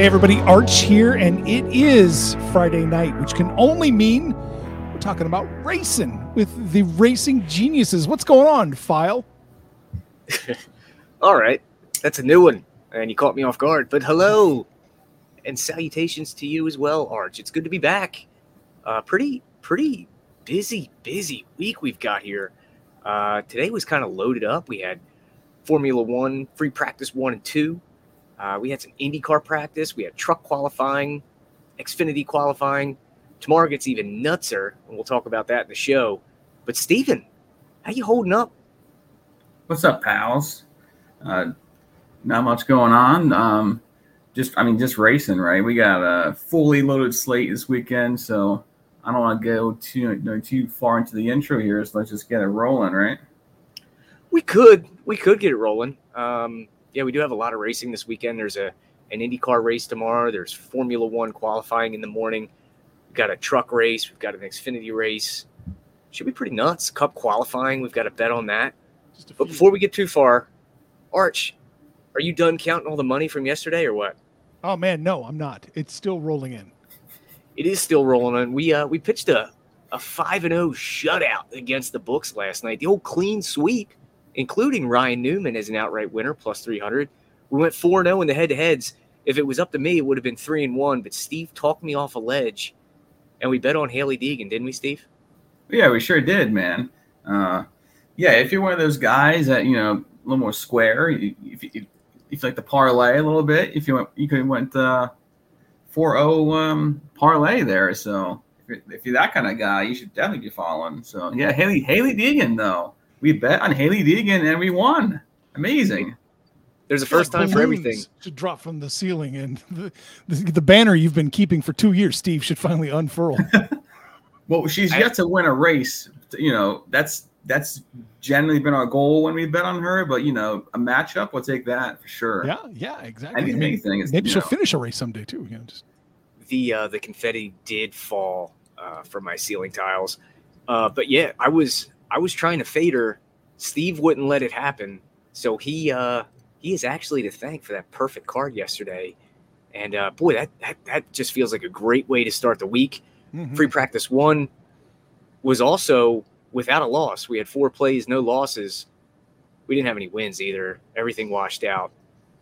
Hey everybody, Arch here, and it is Friday night, which can only mean we're talking about racing with the racing geniuses. What's going on, File? All right, that's a new one, and you caught me off guard. But hello, and salutations to you as well, Arch. It's good to be back. Uh, pretty, pretty busy, busy week we've got here. Uh, today was kind of loaded up. We had Formula One, free practice one and two. Uh, we had some IndyCar practice. We had truck qualifying, Xfinity qualifying. Tomorrow gets even nutser, and we'll talk about that in the show. But Stephen, how you holding up? What's up, pals? Uh, not much going on. Um, just, I mean, just racing, right? We got a fully loaded slate this weekend, so I don't want to go too you know, too far into the intro here. So let's just get it rolling, right? We could, we could get it rolling. Um, yeah, we do have a lot of racing this weekend. There's a an IndyCar race tomorrow. There's Formula One qualifying in the morning. We've got a truck race. We've got an Xfinity race. Should be pretty nuts. Cup qualifying. We've got a bet on that. But before we get too far, Arch, are you done counting all the money from yesterday or what? Oh man, no, I'm not. It's still rolling in. It is still rolling in. We uh we pitched a a five and zero shutout against the books last night. The old clean sweep including Ryan Newman as an outright winner, plus 300. We went 4 0 in the head to heads. If it was up to me, it would have been 3 and 1, but Steve talked me off a ledge, and we bet on Hailie Deegan, didn't we, Steve? Yeah, we sure did, man. Uh, yeah, if you're one of those guys that, you know, a little more square, if you, if you like the parlay a little bit, if you went, you could went uh, 4 0 um, parlay there. So if you're, if you're that kind of guy, you should definitely be following. So yeah, Haley Hailie Deegan, though we bet on Hailie Deegan and we won. Amazing. There's a first time for everything. Should drop from the ceiling, and the, the, the, banner you've been keeping for two years, Steve, should finally unfurl. well, she's yet to win a race. You know, that's that's generally been our goal when we bet on her. But you know, a matchup, we'll take that for sure. Yeah, yeah, exactly. Anything, I mean, anything is, maybe she'll know. finish a race someday too. You know, just the uh, the confetti did fall uh, from my ceiling tiles, uh, but yeah, I was I was trying to fade her. Steve wouldn't let it happen. So he uh he is actually to thank for that perfect card yesterday. And uh boy, that that, that just feels like a great way to start the week. Mm-hmm. Free practice one was also without a loss. We had four plays, no losses. We didn't have any wins either. Everything washed out.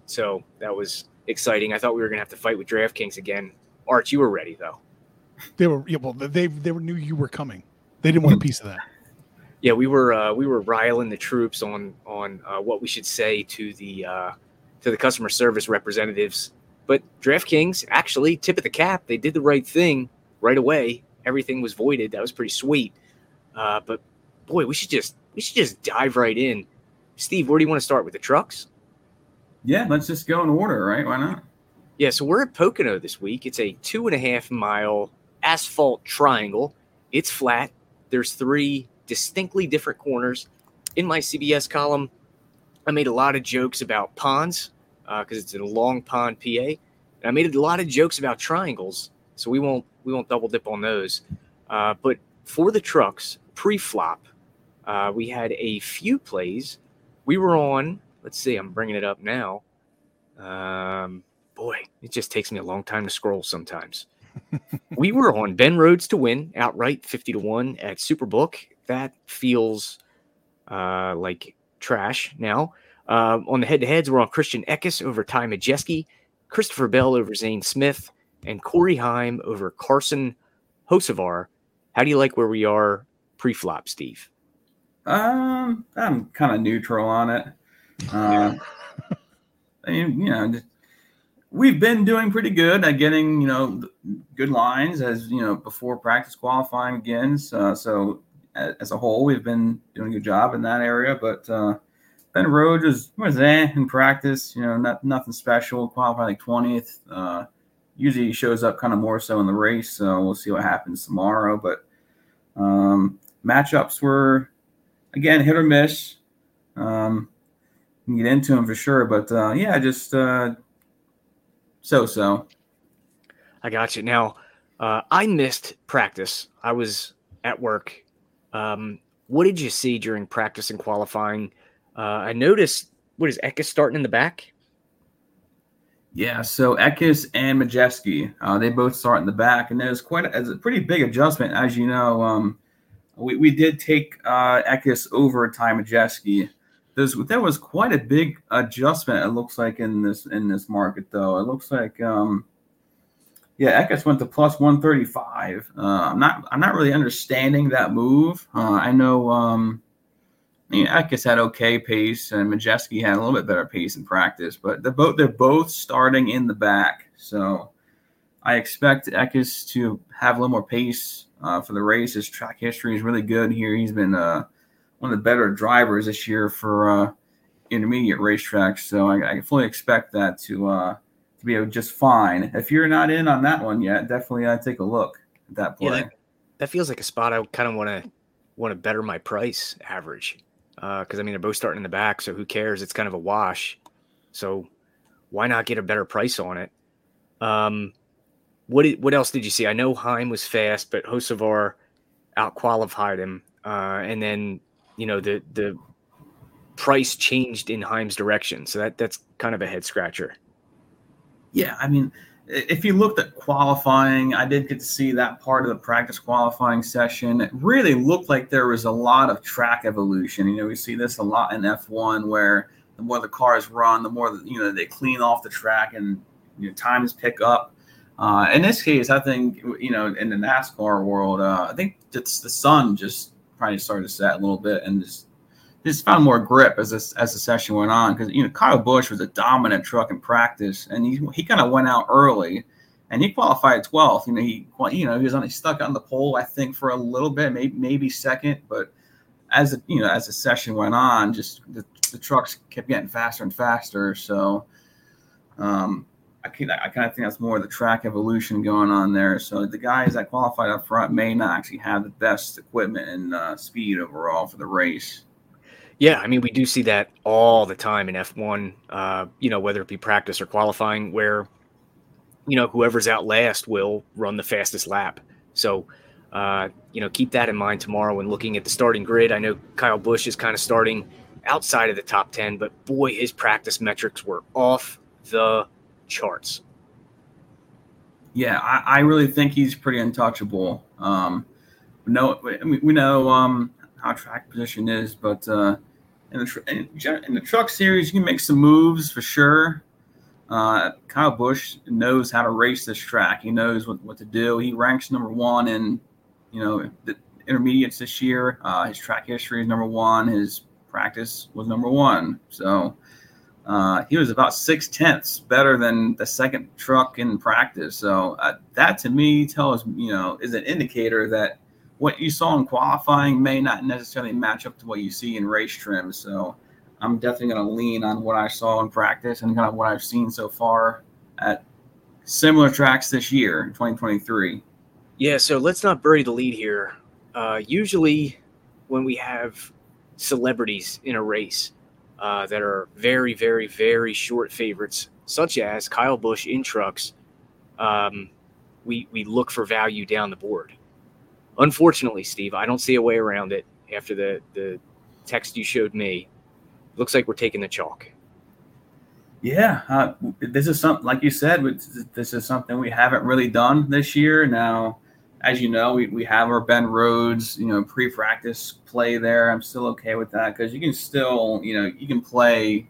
So that was exciting. I thought we were gonna have to fight with DraftKings again. Arch, you were ready though. They were yeah, well they they knew you were coming. They didn't want a piece of that yeah, we were uh, we were riling the troops on on uh, what we should say to the uh, to the customer service representatives. But DraftKings actually tip of the cap. They did the right thing right away. Everything was voided. That was pretty sweet. Uh, but boy, we should just we should just dive right in. Steve, where do you want to start with the trucks? Yeah, let's just go in order, right? Why not? Yeah, so we're at Pocono this week. It's a two and a half mile asphalt triangle. It's flat. There's three distinctly different corners. In my CBS column, I made a lot of jokes about ponds because uh, it's a long pond PA. And I made a lot of jokes about triangles, so we won't we won't double dip on those. Uh, but for the trucks pre-flop, uh, we had a few plays. We were on. Let's see. I'm bringing it up now. Um, boy, it just takes me a long time to scroll sometimes. we were on Ben Rhodes to win outright, fifty to one at Superbook that feels uh, like trash now. Uh, on the head to heads, we're on Christian Eckes over Ty Majeski, Christopher Bell over Zane Smith, and Corey Heim over Carson Hocevar. How do you like where we are pre flop, Steve? Um, I'm kind of neutral on it. Uh, I mean, you know, we've been doing pretty good at getting, you know, good lines as, you know, before practice qualifying begins. Uh, so as a whole, we've been doing a good job in that area. But uh, Ben Rhodes was, was eh in practice. You know, not, nothing special. Qualified like twentieth. Uh, usually he shows up kind of more so in the race. So we'll see what happens tomorrow. But um, matchups were again hit or miss. Um, can get into them for sure. But uh, yeah, just uh, so so. I got you. Now, uh, I missed practice. I was at work um, what did you see during practice and qualifying? Uh, I noticed what is Eckes starting in the back? Yeah, so Eckes and Majeski, uh, they both start in the back, and there's quite a, a pretty big adjustment, as you know. Um, we, we did take uh, Eckes over Ty Majeski. There's, there was quite a big adjustment. It looks like in this in this market, though. It looks like um, yeah, Eckes went to plus 135. Uh, I'm not I'm not really understanding that move. Uh, I know um, I mean, Eckes had okay pace, and Majeski had a little bit better pace in practice, but they're both they're both starting in the back. So I expect Eckes to have a little more pace uh, for the race. His track history is really good here. He's been uh, one of the better drivers this year for uh, intermediate racetracks. So I, I, fully expect that to uh, to be just fine. If you're not in on that one yet, definitely uh, take a look at that play. Yeah, that, that feels like a spot I kind of want to want to better my price average because uh, I mean they're both starting in the back, so who cares? It's kind of a wash. So why not get a better price on it? Um, what did, what else did you see? I know Heim was fast, but Hocevar out qualified him, uh, and then you know the the price changed in Heim's direction, so that that's kind of a head scratcher. Yeah, I mean, if you looked at qualifying, I did get to see that part of the practice qualifying session. It really looked like there was a lot of track evolution. You know, we see this a lot in F1 where the more the cars run, the more you know they clean off the track and you know, times pick up. Uh, in this case, I think you know in the NASCAR world, uh, I think it's the sun just probably started to set a little bit and just just found more grip as this, as the session went on because you know Kyle Busch was a dominant truck in practice, and he he kind of went out early, and he qualified 12th. You know he you know he was on he stuck on the pole I think for a little bit, maybe maybe second, but as you know as the session went on, just the, the trucks kept getting faster and faster. So um, I can, I kind of think that's more the track evolution going on there. So the guys that qualified up front may not actually have the best equipment and uh, speed overall for the race. Yeah, I mean, we do see that all the time in F1, uh, you know, whether it be practice or qualifying, where, you know, whoever's out last will run the fastest lap. So, uh, you know, keep that in mind tomorrow when looking at the starting grid. I know Kyle Busch is kind of starting outside of the top 10, but boy, his practice metrics were off the charts. Yeah, I, I really think he's pretty untouchable. Um, we know, we know um, how track position is, but uh, in the in the truck series, you can make some moves for sure. Uh, Kyle Busch knows how to race this track. He knows what, what to do. He ranks number one in, you know, the intermediates this year. Uh, his track history is number one. His practice was number one. So uh, he was about six tenths better than the second truck in practice. So uh, that to me tells you know is an indicator that what you saw in qualifying may not necessarily match up to what you see in race trim. So I'm definitely going to lean on what I saw in practice and kind of what I've seen so far at similar tracks this year, 2023. Yeah, so let's not bury the lead here. Uh, usually, when we have celebrities in a race uh, that are very, very, very short favorites, such as Kyle Busch in trucks, um, we we look for value down the board unfortunately, Steve, I don't see a way around it after the the text you showed me. Looks like we're taking the chalk. Yeah, uh, this is something like you said. This is something we haven't really done this year. Now, as you know, we, we have our Ben Rhodes, you know, pre-practice play there. I'm still okay with that because you can still, you know, you can play,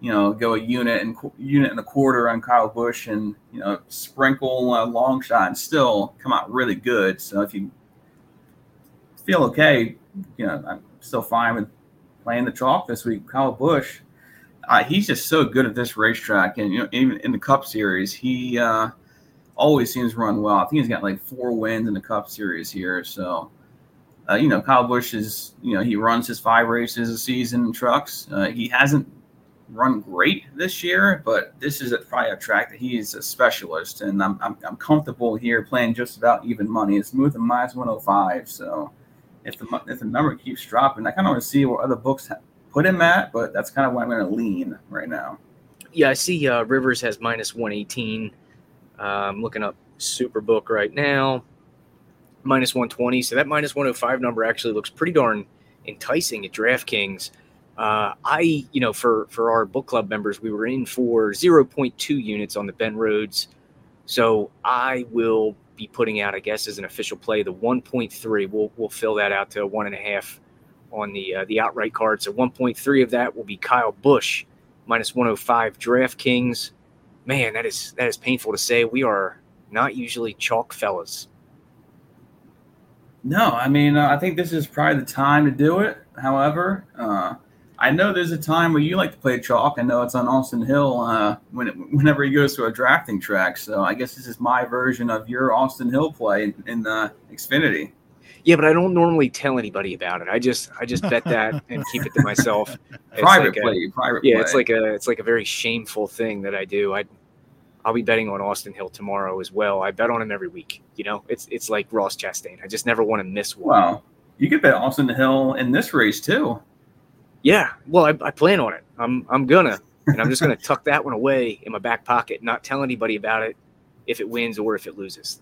you know, go a unit and unit and a quarter on Kyle Busch and you know sprinkle a long shot and still come out really good. So if you feel okay. You know, I'm still fine with playing the chalk this week. Kyle Busch, uh, he's just so good at this racetrack, and you know, even in the Cup Series, he uh, always seems to run well. I think he's got like four wins in the Cup Series here. So, uh, you know, Kyle Busch is, you know, he runs his five races a season in trucks. Uh, he hasn't run great this year, but this is a, probably a track that he is a specialist, and I'm, I'm, I'm comfortable here playing just about even money. It's and minus 105, so if the if the number keeps dropping, I kind of want to see where other books put him at, but that's kind of where I'm going to lean right now. Yeah, I see uh, Rivers has minus 118. Uh, I'm looking up Superbook right now, minus 120. So that minus 105 number actually looks pretty darn enticing at DraftKings. Uh, I, you know, for for our book club members, we were in for 0.2 units on the Ben Rhodes. So I will be putting out, I guess, as an official play, the 1.3. We'll we'll fill that out to one and a half on the uh, the outright card. So 1.3 of that will be Kyle Busch minus 105 DraftKings. Man, that is that is painful to say. We are not usually chalk fellas. No, I mean, uh, I think this is probably the time to do it. However, uh, I know there's a time where you like to play chalk. I know it's on Austin Hill uh, when it, whenever he goes to a drafting track. So I guess this is my version of your Austin Hill play in, in the Xfinity. Yeah, but I don't normally tell anybody about it. I just I just bet that and keep it to myself. It's private like play, a, private yeah, play. it's like a it's like a very shameful thing that I do. I I'll be betting on Austin Hill tomorrow as well. I bet on him every week. You know, it's it's like Ross Chastain. I just never want to miss one. Wow, you could bet Austin Hill in this race too. Yeah, well, I, I plan on it. I'm I'm gonna, and I'm just gonna tuck that one away in my back pocket, not tell anybody about it if it wins or if it loses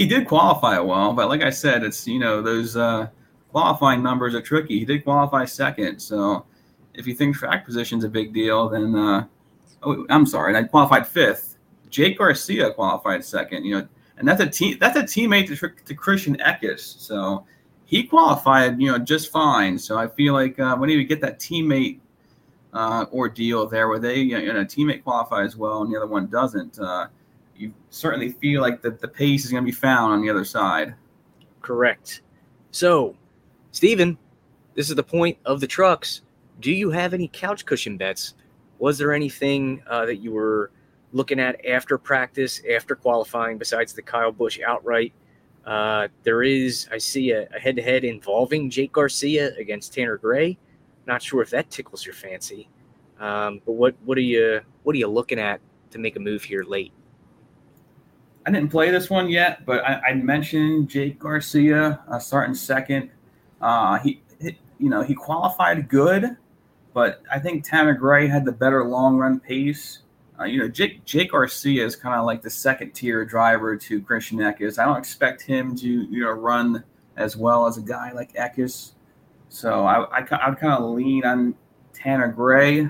he did qualify well, but like I said, it's you know those uh, qualifying numbers are tricky. He did qualify second, so if you think track position's a big deal, then uh, oh, I'm sorry, I qualified fifth. Jake Garcia qualified second. You know, and that's a team that's a teammate to, to Christian Eckes, so he qualified you know just fine. So I feel like uh, when you get that teammate uh, ordeal there, where they you know teammate qualify as well and the other one doesn't. Uh, you certainly feel like the, the pace is going to be found on the other side. Correct. So, Stephen, this is the point of the trucks. Do you have any couch cushion bets? Was there anything uh, that you were looking at after practice, after qualifying, besides the Kyle Busch outright? Uh, there is, I see a head to head involving Jake Garcia against Tanner Gray. Not sure if that tickles your fancy. Um, but what what are you what are you looking at to make a move here late? I didn't play this one yet, but I, I mentioned Jake Garcia uh, starting second. Uh, he, he, you know, he qualified good, but I think Tanner Gray had the better long run pace. Uh, you know, Jake Jake Garcia is kind of like the second tier driver to Christian Eckes. I don't expect him to you know run as well as a guy like Eckes. So I I, would kind of lean on Tanner Gray.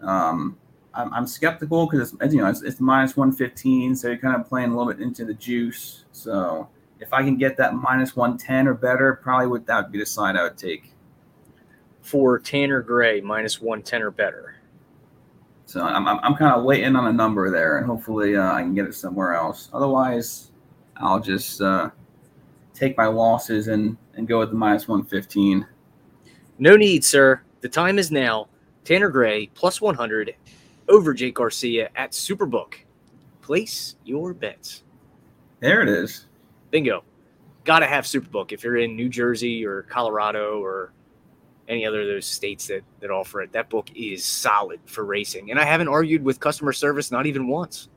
Um, I'm, I'm skeptical because it's you know it's, it's minus 115, so you're kind of playing a little bit into the juice. So if I can get that minus 110 or better, probably would that would be the side I would take. For Tanner Gray, minus 110 or better. So I'm, I'm, I'm kind of waiting on a number there, and hopefully uh, I can get it somewhere else. Otherwise, I'll just uh, take my losses and, and go with the minus 115. No need, sir. The time is now. Tanner Gray plus 100 over Jake Garcia at Superbook. Place your bets. There it is. Bingo. Got to have Superbook if you're in New Jersey or Colorado or any other of those states that, that offer it. That book is solid for racing. And I haven't argued with customer service not even once.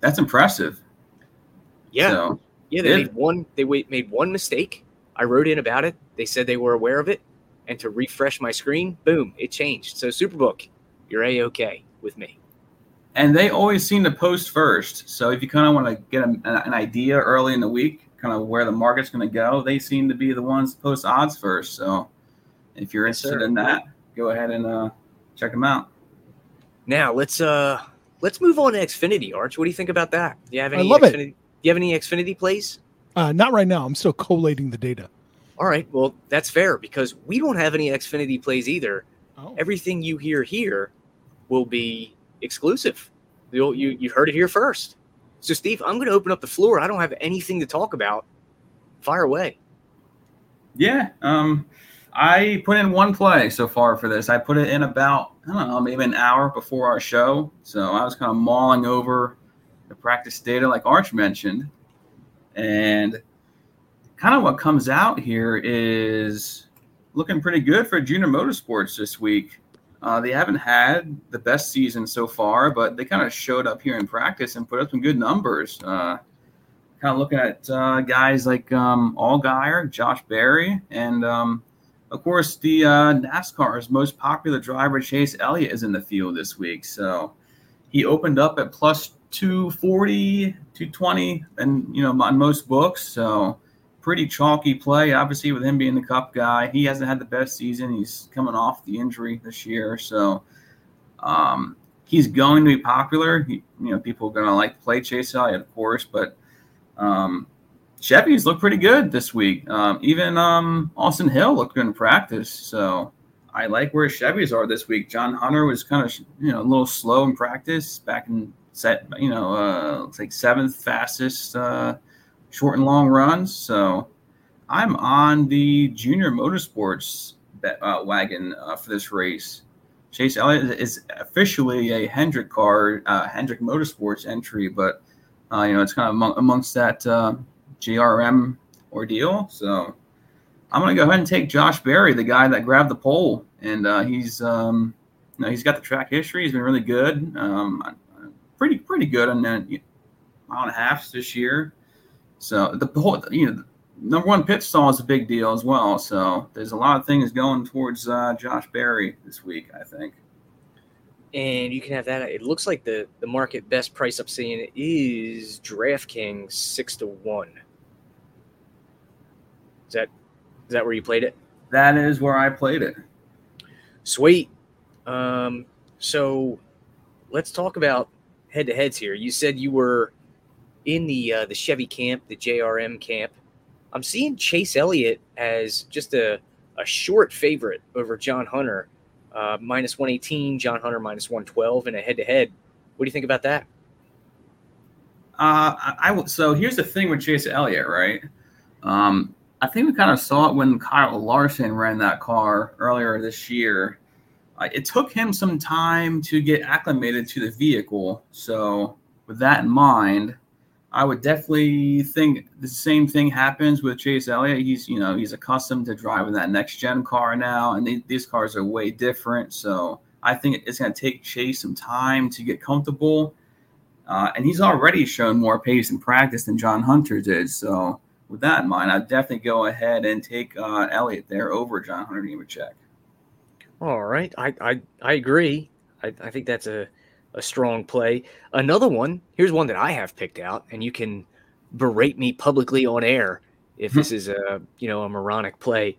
That's impressive. Yeah. So, yeah, they made one they made one mistake. I wrote in about it. They said they were aware of it. And to refresh my screen, boom, it changed. So Superbook, you're a okay with me. And they always seem to post first. So if you kind of want to get a, an idea early in the week, kind of where the market's going to go, they seem to be the ones to post odds first. So if you're interested in that, go ahead and uh, check them out. Now let's uh let's move on to Xfinity. Arch, what do you think about that? Do you have any? I love Xfinity, it. Do you have any Xfinity plays? Uh, not right now. I'm still collating the data. All right. Well, that's fair because we don't have any Xfinity plays either. Oh. Everything you hear here will be exclusive. You'll, you you heard it here first. So, Steve, I'm going to open up the floor. I don't have anything to talk about. Fire away. Yeah. Um, I put in one play so far for this. I put it in about, I don't know, maybe an hour before our show. So I was kind of mulling over the practice data, like Arch mentioned. And kind of what comes out here is looking pretty good for Junior Motorsports this week. Uh, they haven't had the best season so far, but they kind of showed up here in practice and put up some good numbers. Uh, kind of looking at uh, guys like um, Allgaier, Josh Berry, and um, of course the uh, NASCAR's most popular driver, Chase Elliott, is in the field this week. So he opened up at plus 240, 220, and you know on most books. So pretty chalky play. Obviously, with him being the Cup guy, he hasn't had the best season. He's coming off the injury this year, so um, he's going to be popular. He, you know, people are going to like to play Chase Elliott, of course, but um, Chevy's looked pretty good this week. Um, even um, Austin Hill looked good in practice, so I like where Chevy's are this week. John Hunter was kind of you know a little slow in practice back in set, you know, uh, like seventh fastest uh, short and long runs. So I'm on the junior motorsports bet, uh, wagon uh, for this race. Chase Elliott is officially a Hendrick car, uh, Hendrick Motorsports entry, but uh, you know it's kind of among, amongst that JRM ordeal. So I'm going to go ahead and take Josh Berry, the guy that grabbed the pole, and uh, he's um, you know he's got the track history. He's been really good, um, pretty pretty good on that mile and a half this year. So the whole you know number one pit stall is a big deal as well. So there's a lot of things going towards uh, Josh Berry this week, I think. And you can have that. It looks like the the market best price I'm seeing is DraftKings six to one. Is that is that where you played it? That is where I played it. Sweet. Um, so let's talk about head to heads here. You said you were in the uh, the Chevy camp, the JRM camp. I'm seeing Chase Elliott as just a, a short favorite over John Hunter, uh, minus 118, John Hunter minus 112 in a head to head. What do you think about that? Uh, I, I so here's the thing with Chase Elliott, right? Um, I think we kind of saw it when Kyle Larson ran that car earlier this year. Uh, it took him some time to get acclimated to the vehicle. So, with that in mind, I would definitely think the same thing happens with Chase Elliott. He's, you know, he's accustomed to driving that next gen car now, and they, these cars are way different. So, I think it's going to take Chase some time to get comfortable. Uh, and he's already shown more pace in practice than John Hunter did. So, with that in mind, I'd definitely go ahead and take uh, Elliott there over John Hunter Nemechek. All right, I I, I agree. I, I think that's a a strong play. Another one. Here's one that I have picked out, and you can berate me publicly on air if this is a you know a moronic play.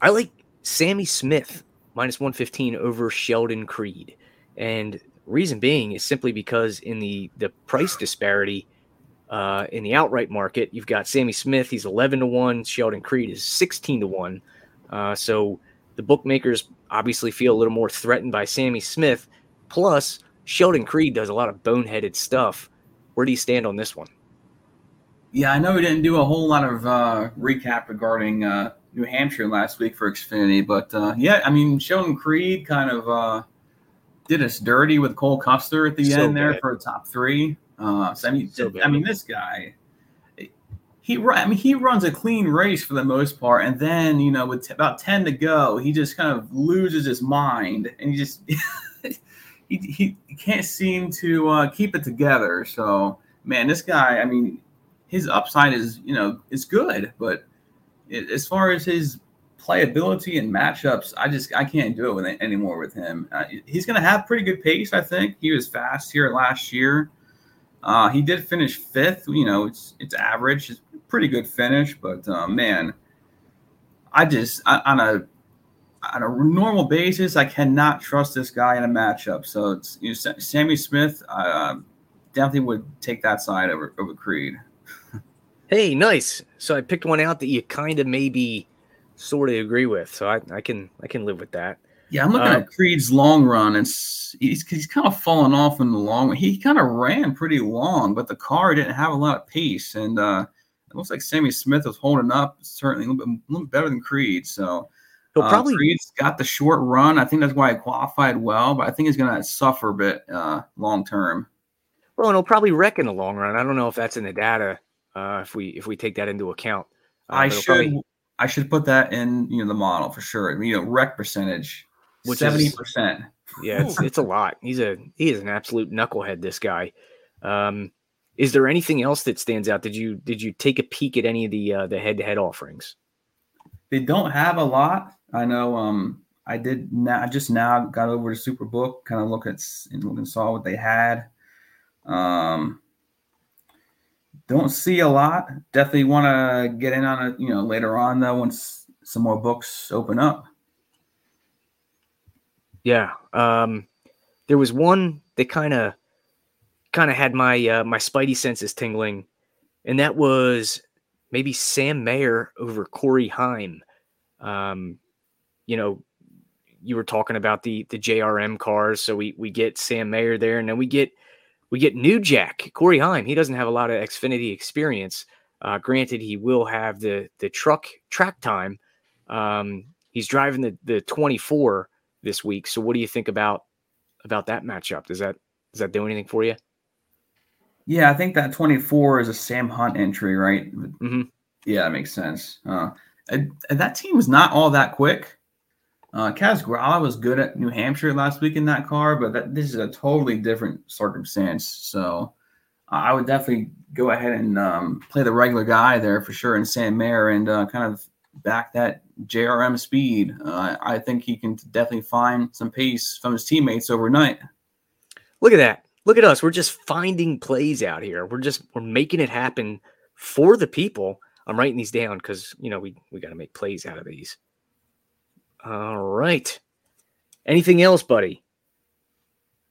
I like Sammy Smith minus 115 over Sheldon Creed, and reason being is simply because in the the price disparity uh, in the outright market, you've got Sammy Smith. He's 11 to one. Sheldon Creed is 16 to one. Uh, so the bookmakers obviously feel a little more threatened by Sammy Smith. Plus, Sheldon Creed does a lot of boneheaded stuff. Where do you stand on this one? Yeah, I know we didn't do a whole lot of uh, recap regarding uh, New Hampshire last week for Xfinity, but uh, yeah, I mean Sheldon Creed kind of uh, did us dirty with Cole Custer at the so end there bad. for a top three. Uh, so I mean, so I mean, this guy, he I mean, he runs a clean race for the most part, and then you know, with t- about ten to go, he just kind of loses his mind, and he just he, he can't seem to uh, keep it together. So, man, this guy, I mean, his upside is you know is good, but it, as far as his playability and matchups, I just I can't do it with anymore with him. Uh, he's going to have pretty good pace, I think. He was fast here last year. Uh, he did finish fifth. You know, it's it's average. It's pretty good finish, but uh, man, I just I, on a on a normal basis, I cannot trust this guy in a matchup. So it's you know, Sammy Smith. Uh, definitely would take that side over over Creed. hey, nice. So I picked one out that you kind of maybe sort of agree with. So I, I can I can live with that. Yeah, I'm looking uh, at Creed's long run, and he's he's kind of fallen off in the long. He kind of ran pretty long, but the car didn't have a lot of pace, and uh, it looks like Sammy Smith was holding up certainly a little bit, a little bit better than Creed. So he'll uh, probably Creed's got the short run. I think that's why he qualified well, but I think he's going to suffer a bit uh, long term. Well, and he'll probably wreck in the long run. I don't know if that's in the data. Uh, if we if we take that into account, uh, I should probably... I should put that in you know the model for sure. You know, wreck percentage which seventy percent. Yeah, it's it's a lot. He's a he is an absolute knucklehead. This guy. Um, is there anything else that stands out? Did you did you take a peek at any of the uh, the head to head offerings? They don't have a lot. I know. Um, I did now. I just now got over to Superbook, kind of look at and saw what they had. Um, don't see a lot. Definitely want to get in on it, you know, later on though once some more books open up. Yeah. Um, there was one that kind of kind of had my uh, my spidey senses tingling, and that was maybe Sam Mayer over Corey Heim. Um, you know, you were talking about the the JRM cars, so we we get Sam Mayer there, and then we get we get New Jack Corey Heim. He doesn't have a lot of Xfinity experience. Uh, granted, he will have the the truck track time. Um, he's driving the the 24 this week. So, what do you think about about that matchup? Does that does that do anything for you? Yeah, I think that 24 is a Sam Hunt entry, right? Mm-hmm. Yeah, that makes sense. Uh, and, and that team was not all that quick. Uh, Kaz Grala was good at New Hampshire last week in that car, but that, this is a totally different circumstance. So uh, I would definitely go ahead and um, play the regular guy there for sure, in Sam Mayer, and uh, kind of back that JRM speed. Uh, I think he can definitely find some pace from his teammates overnight. Look at that. Look at us. We're just finding plays out here. We're just we're making it happen for the people. I'm writing these down because you know we we got to make plays out of these. All right. Anything else, buddy?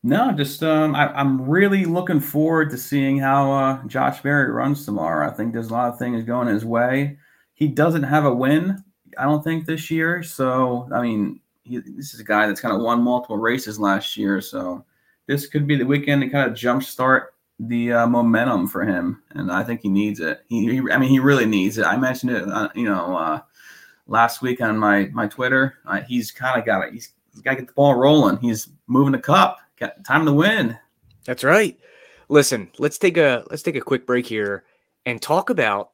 No, just um, I, am really looking forward to seeing how uh, Josh Berry runs tomorrow. I think there's a lot of things going his way. He doesn't have a win, I don't think, this year. So, I mean, he, this is a guy that's kind of won multiple races last year. So, this could be the weekend to kind of jumpstart the uh, momentum for him, and I think he needs it. He, he I mean, he really needs it. I mentioned it, uh, you know, uh, last week on my my Twitter. Uh, he's kind of got it. He's, he's got to get the ball rolling. He's moving the cup. Got time to win. That's right. Listen, let's take a let's take a quick break here and talk about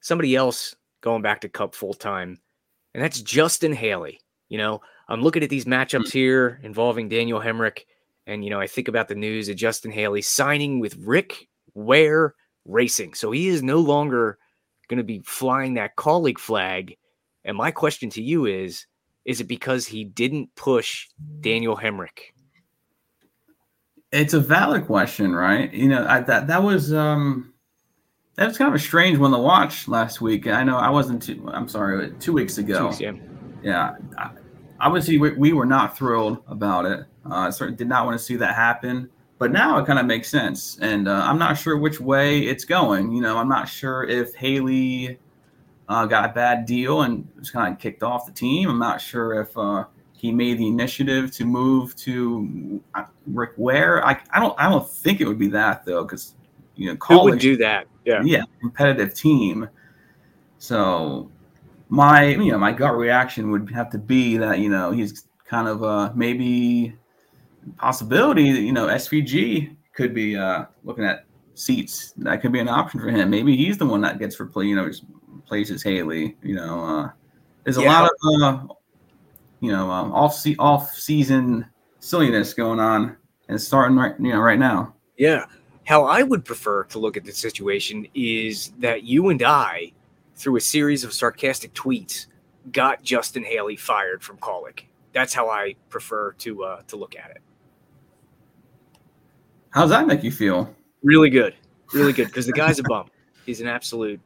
somebody else going back to Cup full time, and that's Justin Haley. You know, I'm looking at these matchups hmm. here involving Daniel Hemric, and you know, I think about the news of Justin Haley signing with Rick Ware Racing, so he is no longer going to be flying that Kaulig flag and my question to you is is it because he didn't push Daniel Hemric? It's a valid question, right? You know, I, that that was um that was kind of a strange one to watch last week. I know I wasn't too, I'm sorry, 2 weeks ago. Two Weeks, yeah. Yeah. obviously we, we, were not thrilled about it. I Uh certainly did not want to see that happen. But now it kind of makes sense. And uh, I'm not sure which way it's going. You know, I'm not sure if Haley uh, got a bad deal and was kind of kicked off the team. I'm not sure if uh, he made the initiative to move to uh, Rick Ware. I, I don't I don't think it would be that though, because you know Kaulig Who would do that. Yeah, yeah, competitive team. So my you know my gut reaction would have to be that you know he's kind of uh maybe possibility that you know SVG could be uh looking at seats that could be an option for him. Maybe he's the one that gets replaced. You know, places Haley. You know, uh, there's a yeah. lot of uh, you know um, off se- off season silliness going on, and starting right you know right now. Yeah, how I would prefer to look at the situation is that you and I, through a series of sarcastic tweets, got Justin Haley fired from Kaulig. That's how I prefer to uh, to look at it. How does that make you feel? Really good, really good. Because the guy's a bum. He's an absolute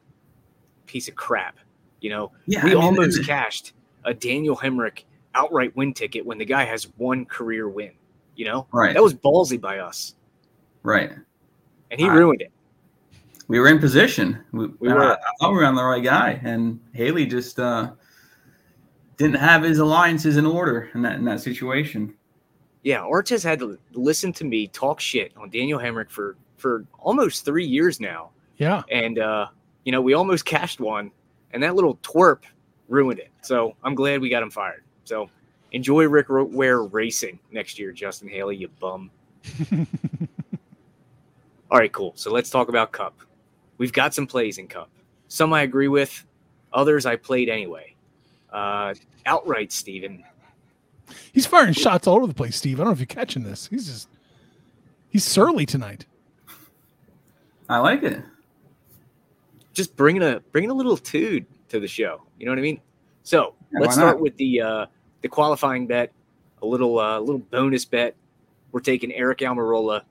piece of crap. You know, yeah, we I mean, almost cashed a Daniel Hemric outright win ticket when the guy has one career win. You know, right? That was ballsy by us, right? And he ruined it. We were in position. We, we were. I, I thought we were on the right guy, and Haley just uh, didn't have his alliances in order in that in that situation. Yeah, Arch has had to listen to me talk shit on Daniel Hemric for for almost three years now. Yeah, and uh, you know, we almost cashed one, and that little twerp ruined it. So I'm glad we got him fired. So enjoy Rick Ware racing next year, Justin Haley, you bum. All right, cool. So let's talk about Cup. We've got some plays in Cup. Some I agree with, others I played anyway. Uh, outright, Steven. He's firing shots all over the place, Steve. I don't know if you're catching this. He's just he's surly tonight. I like it just bringing a bringing a little tude to the show. You know what I mean? So yeah, let's start with the uh, the qualifying bet. A little uh, little bonus bet. We're taking Eric Almirola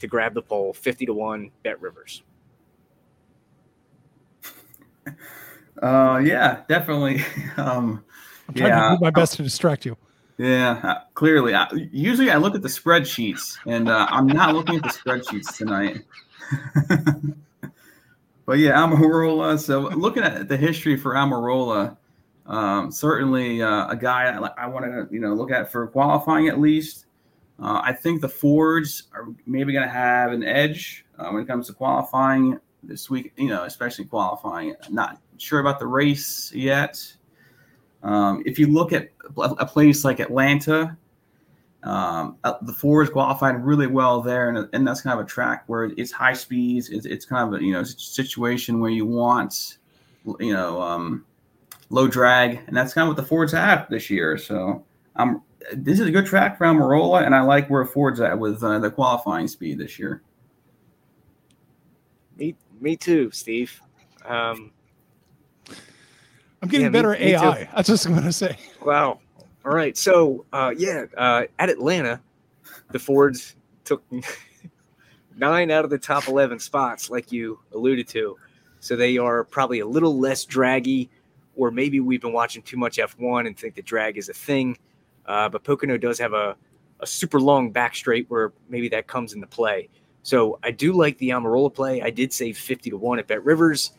to grab the pole, fifty to one. Bet Rivers. Uh, yeah, definitely. Um, I'm trying yeah, to do my best to distract you. Yeah, uh, clearly. I, usually I look at the spreadsheets, and uh, I'm not looking at the spreadsheets tonight. but yeah, Almirola. So looking at the history for Almirola um, certainly uh, a guy I, I want to you know look at for qualifying at least. Uh, I think the Fords are maybe going to have an edge uh, when it comes to qualifying this week. You know, especially qualifying. Not sure about the race yet. Um, if you look at a place like Atlanta, um, uh, the Fords qualified really well there, and, and that's kind of a track where it's high speeds. It's, it's kind of a you know situation where you want you know um, low drag, and that's kind of what the Fords have this year. So um, this is a good track for Almirola, and I like where Ford's at with uh, the qualifying speed this year. Me, me too, Steve. Um, I'm getting Yeah, better me at too. AI. That's just what I'm going to say. Wow. All right. So, uh, yeah, uh, at Atlanta, the Fords took nine out of the top 11 spots, like you alluded to. So they are probably a little less draggy, or maybe we've been watching too much F1 and think that drag is a thing. Uh, but Pocono does have a, a super long back straight where maybe that comes into play. So I do like the Almirola play. I did save 50 to 1 at Bet Rivers.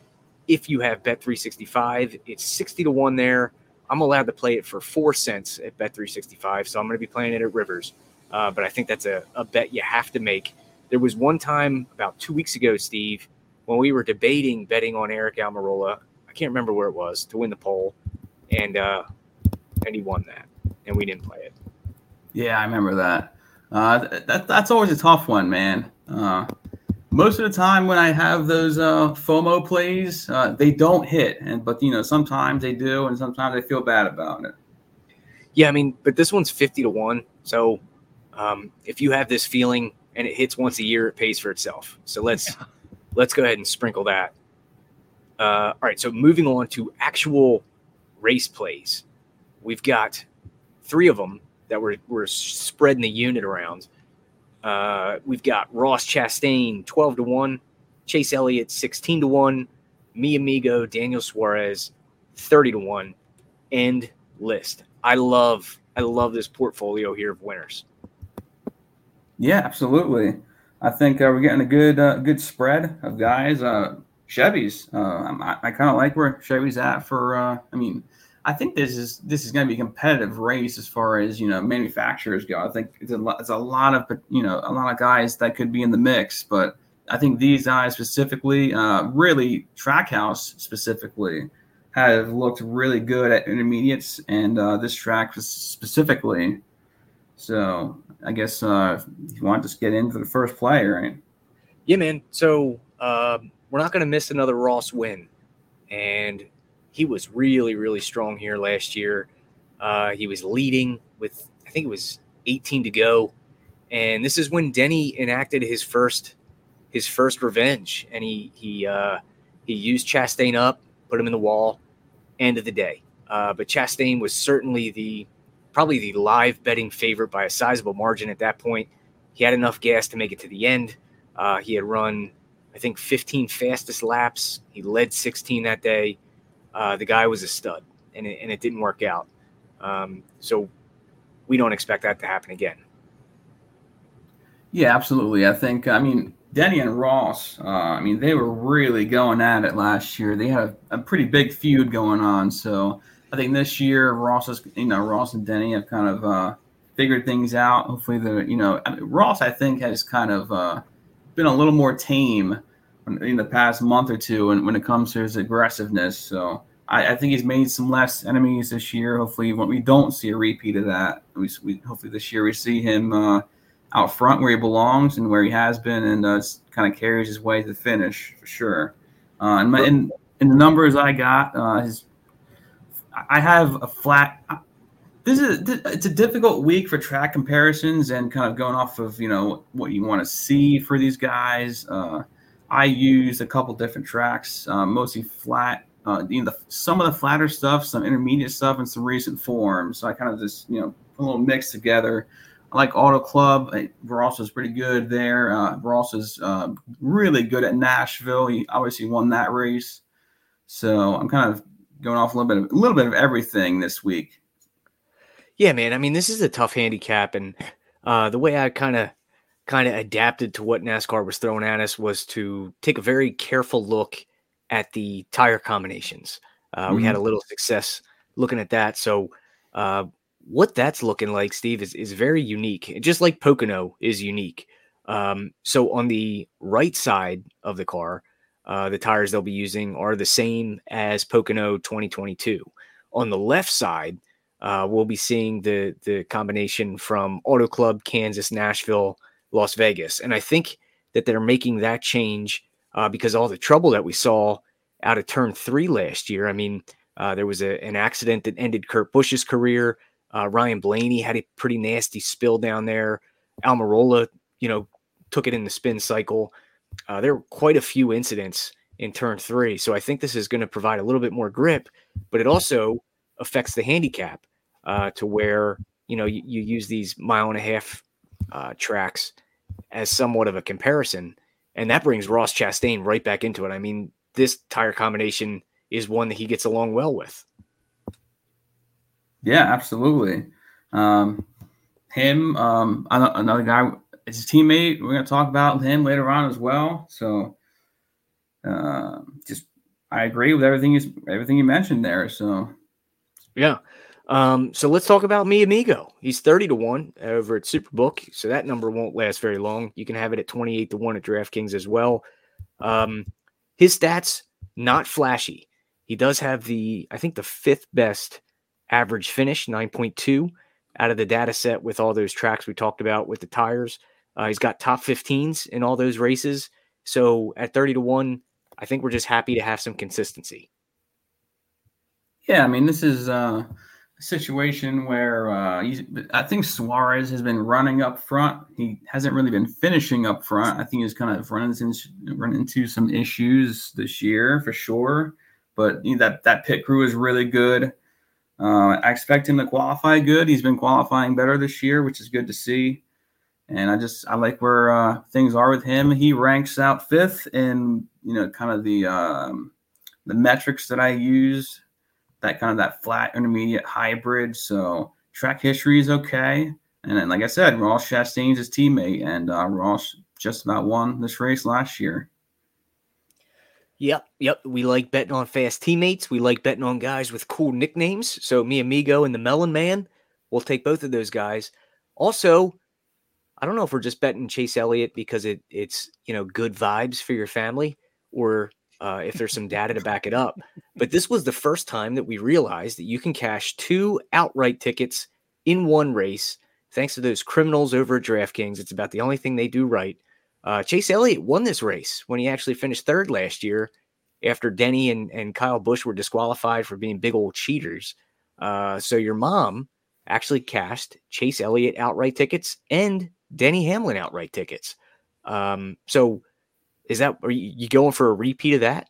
If you have Bet 365, it's 60 to 1 there. I'm allowed to play it for four cents at Bet 365, so I'm going to be playing it at Rivers. Uh, but I think that's a, a bet you have to make. There was one time about two weeks ago, Steve, when we were debating betting on Eric Almirola. I can't remember where it was to win the pole, and uh, and he won that, and we didn't play it. Yeah, I remember that. Uh, that that's always a tough one, man. Uh, most of the time when I have those uh, FOMO plays, uh, they don't hit, and but you know sometimes they do, and sometimes I feel bad about it. Yeah, I mean, but this one's 50 to 1. So um, if you have this feeling and it hits once a year, it pays for itself. So let's let's go ahead and sprinkle that. Uh, all right, so moving on to actual race plays. We've got three of them that we're, we're spreading the unit around. Uh, we've got Ross Chastain, 12 to 1, Chase Elliott, 16 to 1, Mi Amigo, Daniel Suarez, 30 to 1, end list. I love I love this portfolio here of winners. Yeah, absolutely. I think uh, we're getting a good uh, good spread of guys. Uh, Chevy's. Uh, I, I kind of like where Chevy's at for. Uh, I mean, I think this is this is going to be a competitive race as far as you know manufacturers go. I think it's a lot, it's a lot of you know a lot of guys that could be in the mix, but I think these guys specifically, uh, really Trackhouse specifically, have looked really good at intermediates, and uh, this track specifically. So I guess uh, you want to just get in for the first play, right? Yeah, man. So um, we're not going to miss another Ross win, and he was really, really strong here last year. Uh, he was leading with I think it was 18 to go, and this is when Denny enacted his first his first revenge, and he he uh, he used Chastain up, put him in the wall. End of the day, uh, but Chastain was certainly the probably the live betting favorite by a sizable margin at that point. He had enough gas to make it to the end. Uh, he had run, I think, 15 fastest laps. He led 16 that day. Uh, the guy was a stud, and it, and it didn't work out. Um, so we don't expect that to happen again. Yeah, absolutely. I think, I mean, Denny and Ross, uh, I mean, they were really going at it last year. They had a, a pretty big feud going on. So I think this year, Ross is, you know, Ross and Denny have kind of uh, figured things out. Hopefully, the, you know, I mean, Ross, I think, has kind of uh, been a little more tame in the past month or two when, when it comes to his aggressiveness. So I, I think he's made some less enemies this year. Hopefully, when we don't see a repeat of that, we, we hopefully this year we see him uh, out front where he belongs and where he has been, and uh, kind of carries his way to the finish for sure. Uh, and, my, in, in the numbers I got, uh, his I have a flat. This is it's a difficult week for track comparisons and kind of going off of you know what you want to see for these guys. Uh, I used a couple different tracks, uh, mostly flat. Uh, you know, the, some of the flatter stuff, some intermediate stuff, and some recent forms. So I kind of just you know a little mix together. I like Auto Club. Ross is pretty good there. Uh, Ross is uh, really good at Nashville. He obviously won that race. So I'm kind of going off a little bit of a little bit of everything this week. Yeah, man. I mean, this is a tough handicap, and uh, the way I kind of kind of adapted to what NASCAR was throwing at us was to take a very careful look at the tire combinations. Uh, mm-hmm. We had mm-hmm. a little success looking at that, so uh, what that's looking like, Steve, is is very unique. Just like Pocono is unique. Um, so on the right side of the car, uh, the tires they'll be using are the same as Pocono 2022. On the left side, uh, we'll be seeing the the combination from Auto Club, Kansas, Nashville, Las Vegas, and I think that they're making that change uh, because all the trouble that we saw out of Turn Three last year. I mean, uh, there was a, an accident that ended Kurt Busch's career. Uh, Ryan Blaney had a pretty nasty spill down there. Almirola, you know, took it in the spin cycle. Uh, there were quite a few incidents in turn three. So I think this is going to provide a little bit more grip, but it also affects the handicap uh, to where, you know, you, you, use these mile and a half uh, tracks as somewhat of a comparison. And that brings Ross Chastain right back into it. I mean, this tire combination is one that he gets along well with. Yeah, absolutely. Um, him, um, another guy his teammate. We're going to talk about him later on as well. So, uh, just I agree with everything you everything you mentioned there. So, yeah. Um, so let's talk about Mi Amigo. He's 30 to 1 over at Superbook. So that number won't last very long. You can have it at 28 to 1 at DraftKings as well. Um, his stats, not flashy. He does have the, I think, the fifth best average finish, 9.2 out of the data set with all those tracks we talked about with the tires. Uh, he's got top 15s in all those races. So at 30 to 1, I think we're just happy to have some consistency. Yeah, I mean, this is uh, situation where uh, I think Suarez has been running up front. He hasn't really been finishing up front. I think he's kind of running into, run into some issues this year for sure. But you know, that, that pit crew is really good. Uh, I expect him to qualify good. He's been qualifying better this year, which is good to see and I just I like where uh, things are with him. He ranks out fifth in you know kind of the um, the metrics that I use, that kind of that flat intermediate hybrid. So track history is okay, and then like I said, Ross Chastain's his teammate, and uh, Ross just about won this race last year. Yep, yep. We like betting on fast teammates. We like betting on guys with cool nicknames. So Mi Amigo and the Melon Man, we'll take both of those guys. Also, I don't know if we're just betting Chase Elliott because it it's you know good vibes for your family, or uh, if there's some data to back it up. But this was the first time that we realized that you can cash two outright tickets in one race, thanks to those criminals over at DraftKings. It's about the only thing they do right. Uh, Chase Elliott won this race when he actually finished third last year after Denny and, and Kyle Busch were disqualified for being big old cheaters. Uh, so your mom actually cashed Chase Elliott outright tickets and Denny Hamlin outright tickets. Um, so is that are you, going for a repeat of that?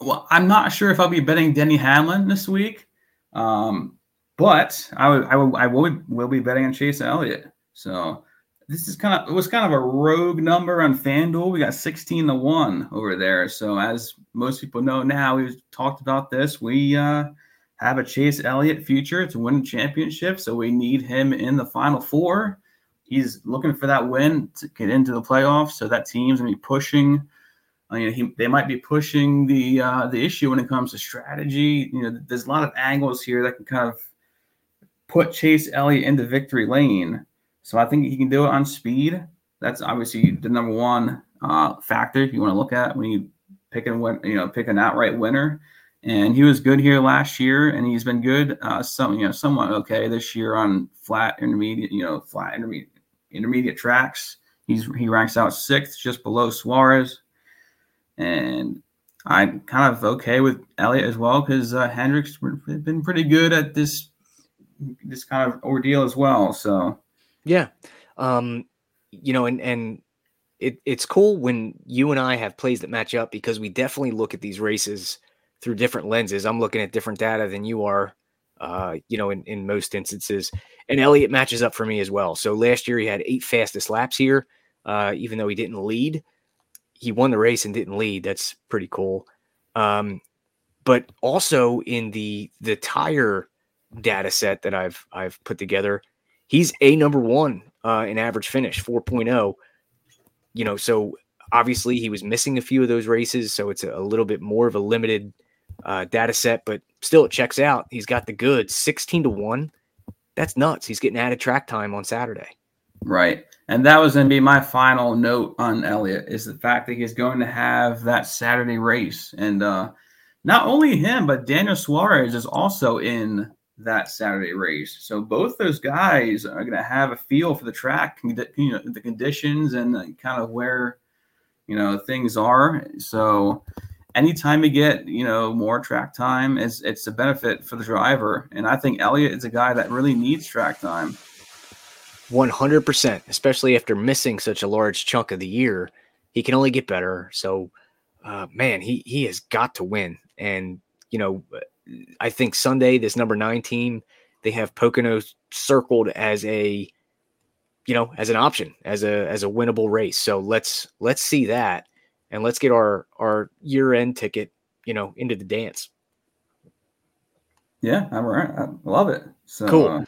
Well, I'm not sure if I'll be betting Denny Hamlin this week, um, but I would, I would, I will, will be betting on Chase Elliott. So this is kind of it was kind of a rogue number on FanDuel. We got 16 to one over there. So as most people know now, we've talked about this. We uh, have a Chase Elliott future to win a championship, so we need him in the final four he's looking for that win to get into the playoffs. So that team's gonna be pushing. Uh, you know, he, they might be pushing the uh, the issue when it comes to strategy. You know, there's a lot of angles here that can kind of put Chase Elliott into victory lane. So I think he can do it on speed. That's obviously the number one uh, factor you want to look at when you pick and win, you know, pick an outright winner. And he was good here last year, and he's been good, uh, some you know, somewhat okay this year on flat intermediate, you know, flat intermediate intermediate tracks. He's he ranks out sixth, just below Suarez, and I'm kind of okay with Elliott as well because uh, Hendrick's been pretty good at this this kind of ordeal as well. So yeah, um, you know, and and it, it's cool when you and I have plays that match up because we definitely look at these races through different lenses. I'm looking at different data than you are uh, you know, in, in most instances. And Elliott matches up for me as well. So last year he had eight fastest laps here, uh, even though he didn't lead. He won the race and didn't lead. That's pretty cool. Um, but also in the the tire data set that I've I've put together, he's a number one uh, in average finish, 4.0. You know, so obviously he was missing a few of those races, so it's a, a little bit more of a limited uh, data set, but still it checks out. He's got the goods, 16 to 1. That's nuts. He's getting added track time on Saturday. Right. And that was going to be my final note on Elliott is the fact that he's going to have that Saturday race. And uh, not only him, but Daniel Suarez is also in that Saturday race. So both those guys are going to have a feel for the track, you know, the conditions and kind of where, you know, things are. So anytime you get, you know, more track time, it's, it's a benefit for the driver. And I think Elliott is a guy that really needs track time. 100%, especially after missing such a large chunk of the year. He can only get better. So, uh, man, he, he has got to win. And, you know, I think Sunday, this number nine team, they have Pocono circled as a, you know, as an option, as a as a winnable race. So let's let's see that, and let's get our our year end ticket, you know, into the dance. Yeah, I'm right. I love it. So, cool. Uh,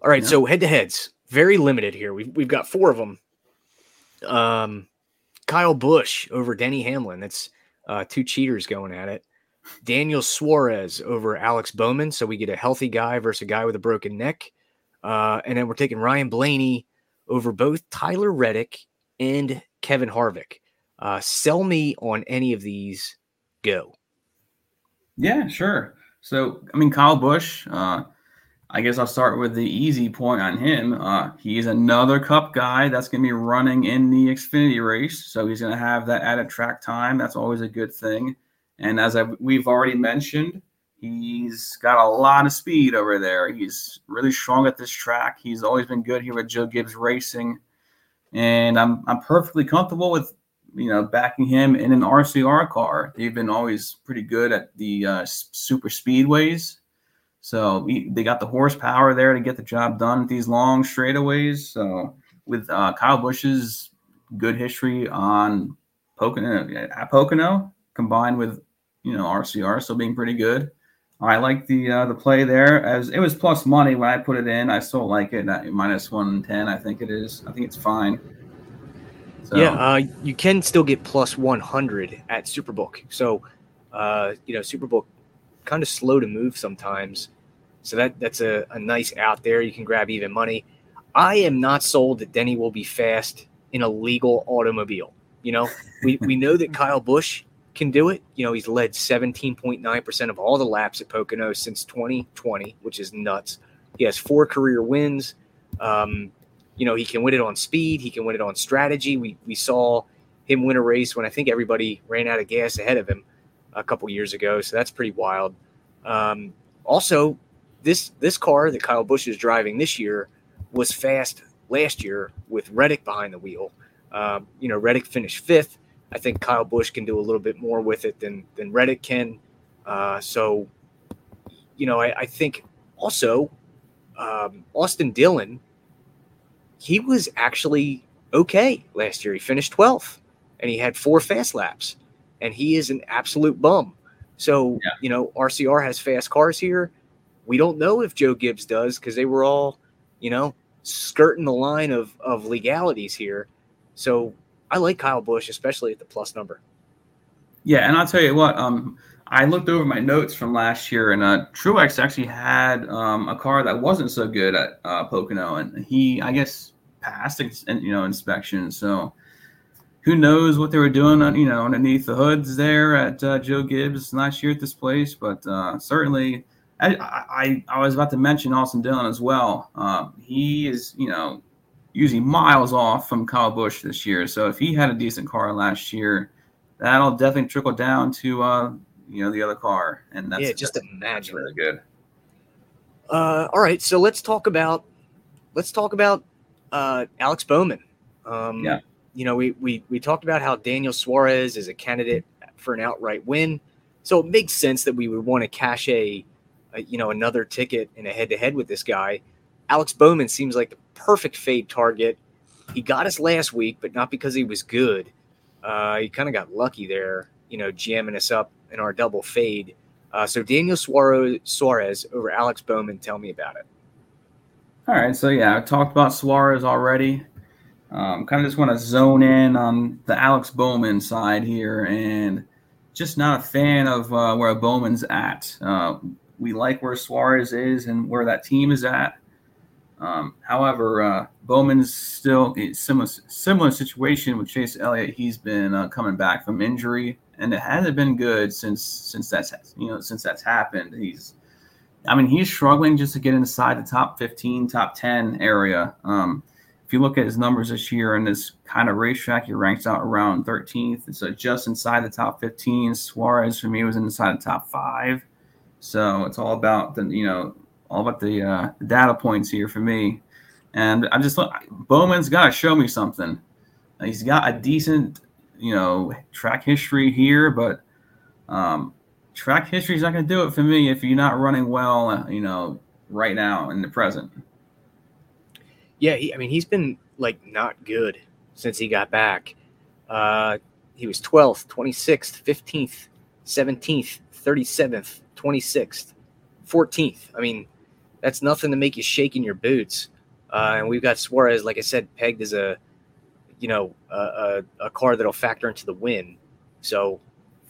All right, yeah. so head to heads, very limited here. We've we've got four of them. Um, Kyle Busch over Denny Hamlin. That's uh, two cheaters going at it. Daniel Suarez over Alex Bowman. So we get a healthy guy versus a guy with a broken neck. Uh, and then we're taking Ryan Blaney over both Tyler Reddick and Kevin Harvick. Uh, sell me on any of these. Go. Yeah, sure. So, I mean, Kyle Busch, uh, I guess I'll start with the easy point on him. Uh, he's another cup guy that's going to be running in the Xfinity race. So he's going to have that added track time. That's always a good thing. And as I, we've already mentioned, he's got a lot of speed over there. He's really strong at this track. He's always been good here at Joe Gibbs Racing, and I'm I'm perfectly comfortable with you know backing him in an RCR car. They've been always pretty good at the uh, super speedways. So they got the horsepower there to get the job done at these long straightaways. So with uh, Kyle Busch's good history on Pocono, at Pocono, combined with you know RCR still being pretty good. I like the uh, the play there as it was plus money when I put it in. I still like it at minus one ten. I think it is. I think it's fine. So. Yeah, uh, you can still get plus one hundred at Superbook. So, uh, you know, Superbook kind of slow to move sometimes. So that that's a, a nice out there. You can grab even money. I am not sold that Denny will be fast in a legal automobile. You know, we, we know that Kyle Busch can do it. You know, he's led 17.9% of all the laps at Pocono since 2020, which is nuts. He has four career wins. Um, you know, he can win it on speed, he can win it on strategy. We we saw him win a race when I think everybody ran out of gas ahead of him a couple years ago, so that's pretty wild. Um, also, this this car that Kyle Busch is driving this year was fast last year with Reddick behind the wheel. Um, you know, Reddick finished fifth. I think Kyle Busch can do a little bit more with it than than Reddick can. Uh, so, you know, I, I think also um, Austin Dillon, he was actually okay last year. He finished 12th and he had four fast laps, and he is an absolute bum. So, yeah. you know, RCR has fast cars here. We don't know if Joe Gibbs does because they were all, you know, skirting the line of, of legalities here. So I like Kyle Busch, especially at the plus number. Yeah, and I'll tell you what, um, I looked over my notes from last year, and uh, Truex actually had um, a car that wasn't so good at uh, Pocono, and he, I guess, passed, you know, inspection. So who knows what they were doing, on, you know, underneath the hoods there at uh, Joe Gibbs last year at this place, but uh, certainly. I, I, I was about to mention Austin Dillon as well. Uh, he is, you know, usually miles off from Kyle Busch this year. So if he had a decent car last year, that'll definitely trickle down to uh, you know the other car, and that's yeah, just that's, imagine really good. Uh, all right, so let's talk about let's talk about uh, Alex Bowman. Um, yeah, you know we we we talked about how Daniel Suarez is a candidate for an outright win, so it makes sense that we would want to cash a, a you know another ticket in a head to head with this guy. Alex Bowman seems like the perfect fade target. He got us last week, but not because he was good. Uh, he kind of got lucky there, you know, jamming us up in our double fade. Uh, so Daniel Suarez, over Alex Bowman. Tell me about it. All right, so yeah, I talked about Suarez already. Um, kind of just want to zone in on the Alex Bowman side here, and just not a fan of uh, where Bowman's at. Uh, we like where Suarez is and where that team is at. Um, however, uh, Bowman's still a similar similar situation with Chase Elliott. He's been uh, coming back from injury, and it hasn't been good since since that's you know since that's happened. He's, I mean, he's struggling just to get inside the top fifteen, top ten area. Um, if you look at his numbers this year in this kind of racetrack, he ranks out around 13th. It's just inside the top 15. Suarez for me was inside the top five. So it's all about the you know all about the uh, data points here for me. And I'm just Bowman's got to show me something. He's got a decent, you know, track history here, but um, track history is not going to do it for me if you're not running well, you know, right now in the present. Yeah, he, I mean, he's been like not good since he got back. Uh, he was 12th, 26th, 15th, 17th, 37th, 26th, 14th. I mean, that's nothing to make you shake in your boots. Uh, and we've got Suarez, like I said, pegged as a, you know, a, a, a car that'll factor into the win. So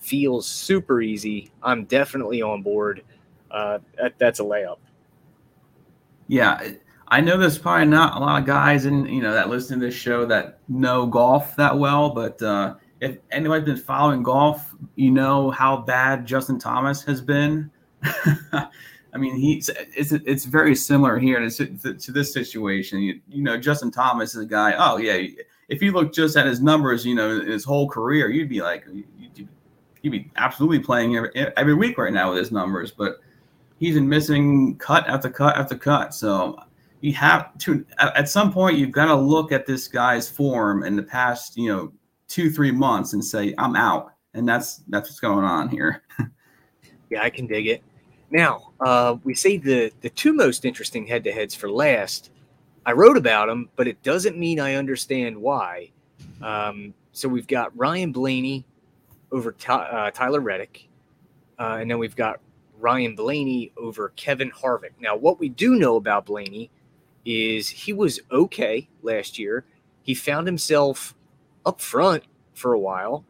feels super easy. I'm definitely on board. Uh, that, that's a layup. Yeah, I know there's probably not a lot of guys in you know that listen to this show that know golf that well, but uh, if anybody's been following golf, you know how bad Justin Thomas has been. I mean, he's it's it's very similar here to, to this situation. You, you, know, Justin Thomas is a guy. Oh yeah, if you look just at his numbers, you know, his whole career, you'd be like, you'd, you'd be absolutely playing every, every week right now with his numbers. But he's been missing cut after cut after cut. So you have to at some point you've got to look at this guy's form in the past, you know, two three months and say I'm out, and that's that's what's going on here. yeah, I can dig it. Now, uh, we say the the two most interesting head to heads for last. I wrote about them, but it doesn't mean I understand why. Um, so we've got Ryan Blaney over uh, Tyler Reddick, uh, and then we've got Ryan Blaney over Kevin Harvick. Now, what we do know about Blaney is he was okay last year. He found himself up front for a while,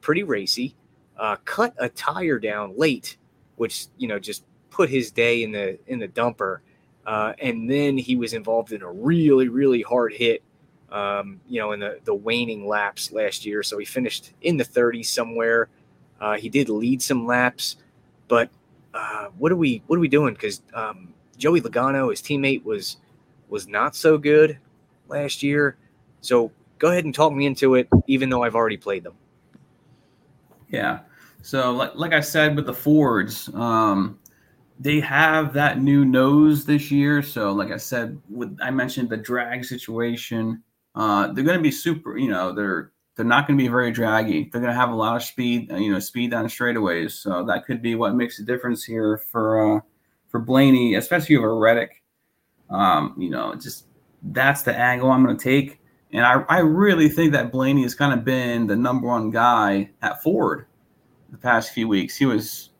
pretty racy. Uh, cut a tire down late which you know just put his day in the in the dumper. Uh, and then he was involved in a really really hard hit, um, you know, in the the waning laps last year. So he finished in the 30s somewhere. Uh, he did lead some laps, but uh, what are we what are we doing? Because um, Joey Logano, his teammate, was was not so good last year. So go ahead and talk me into it, even though I've already played them. Yeah. So, like, like I said with the Fords, um, they have that new nose this year. So, like I said, with I mentioned the drag situation, uh, they're going to be super. You know, they're they're not going to be very draggy. They're going to have a lot of speed. Uh, you know, speed down straightaways. So that could be what makes a difference here for uh, for Blaney, especially over Reddick. Um, you know, just that's the angle I'm going to take. And I, I really think that Blaney has kind of been the number one guy at Ford the past few weeks. He was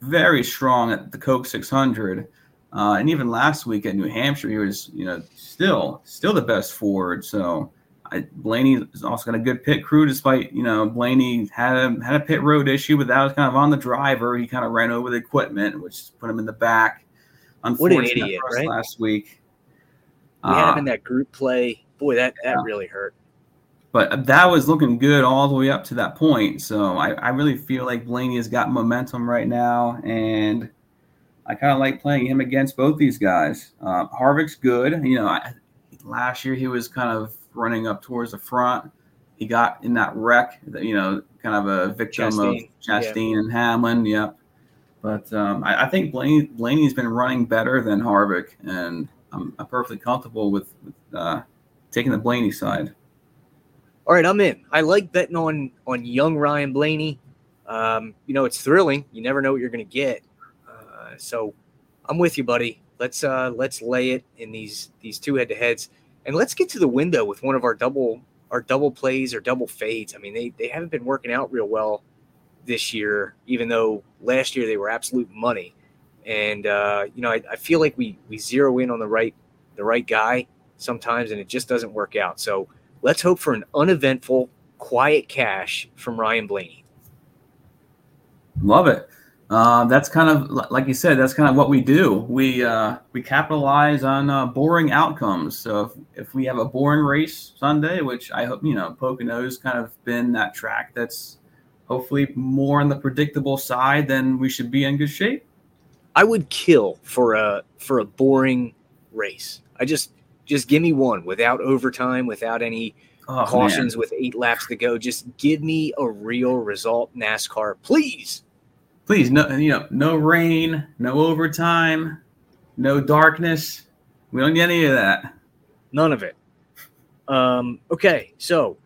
very strong at the Coke 600, uh, and even last week at New Hampshire, he was you know still still the best Ford. So I, Blaney is also got a good pit crew, despite you know Blaney had a had a pit road issue, but that was kind of on the driver. He kind of ran over the equipment, which put him in the back. What an idiot, right? Last week, we uh, had him in that group play. Boy, that that yeah. really hurt but that was looking good all the way up to that point. So I, I really feel like Blaney has got momentum right now, and I kind of like playing him against both these guys. Uh, Harvick's good. You know, I, last year he was kind of running up towards the front. He got in that wreck, you know, kind of a victim Chastain. of Chastain yeah. and Hamlin. Yep. But um, I, I, think Blaney, Blaney's been running better than Harvick, and I'm, I'm perfectly comfortable with, with uh, taking the Blaney side all right, I'm in. I like betting on on young Ryan Blaney. Um, you know, it's thrilling. You never know what you're going to get. Uh, so I'm with you, buddy. Let's uh, let's lay it in these these two head to heads, and let's get to the window with one of our double our double plays or double fades. I mean, they they haven't been working out real well this year, even though last year they were absolute money, and uh, you know I, I feel like we we zero in on the right the right guy sometimes, and it just doesn't work out. So let's hope for an uneventful, quiet cash from Ryan Blaney. Love it. Uh, that's kind of like you said. That's kind of what we do. We uh, we capitalize on uh, boring outcomes. So if, if we have a boring race Sunday, which I hope you know, Pocono's kind of been that track that's hopefully more on the predictable side, then we should be in good shape. I would kill for a for a boring race. I just just give me one without overtime, without any oh, cautions, man. with eight laps to go. Just give me a real result, NASCAR, please. Please no you know no rain no overtime no darkness. We don't need any of that. None of it. Um, okay so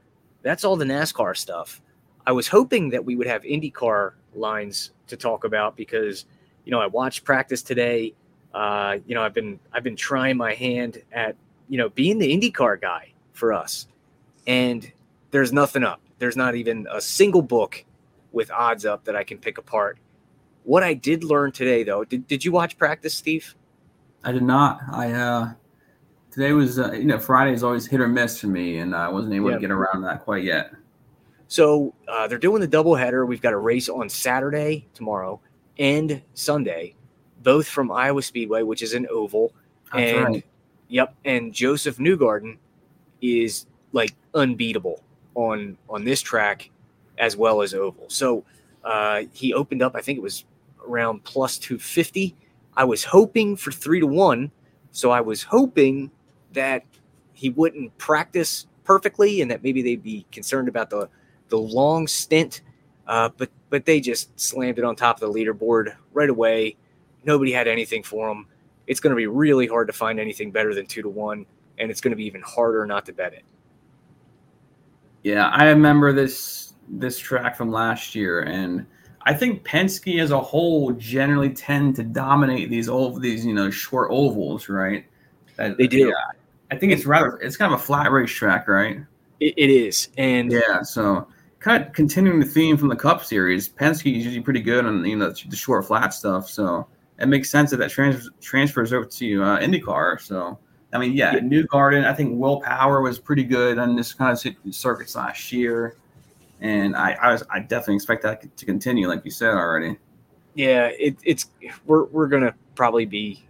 that's all the nascar stuff. I was hoping that we would have indycar lines to talk about because you know i watched practice today. Uh, you know i've been i've been trying my hand at you know being the indycar guy for us and there's nothing up there's not even a single book with odds up that i can pick apart what I did learn today, though, did, did you watch practice, Steve? I did not. I uh today was uh, you know Friday is always hit or miss for me, and I wasn't able yeah. to get around that quite yet. So uh, they're doing the doubleheader. We've got a race on Saturday tomorrow and Sunday, both from Iowa Speedway, which is an oval. That's and right. Yep, and Josef Newgarden is like unbeatable on on this track as well as oval. So uh, he opened up, I think it was around plus 250. I was hoping for three to one. So I was hoping that he wouldn't practice perfectly and that maybe they'd be concerned about the, the long stint. Uh, but but they just slammed it on top of the leaderboard right away. Nobody had anything for him. It's going to be really hard to find anything better than two to one, and it's going to be even harder not to bet it. Yeah, I remember this this track from last year, and I think Penske as a whole generally tend to dominate these old these you know short ovals, right? That, they do. Yeah, I think it's rather it's kind of a flat racetrack, right? it, it is, and yeah, so kind of continuing the theme from the Cup Series, Penske is usually pretty good on you know the short flat stuff, so it makes sense that that trans- transfers over to uh, IndyCar. So I mean, yeah, yeah, Newgarden. I think Will Power was pretty good on this kind of circuit last year and I, I, was, I definitely expect that to continue, like you said already. Yeah, it, it's we're we're gonna probably be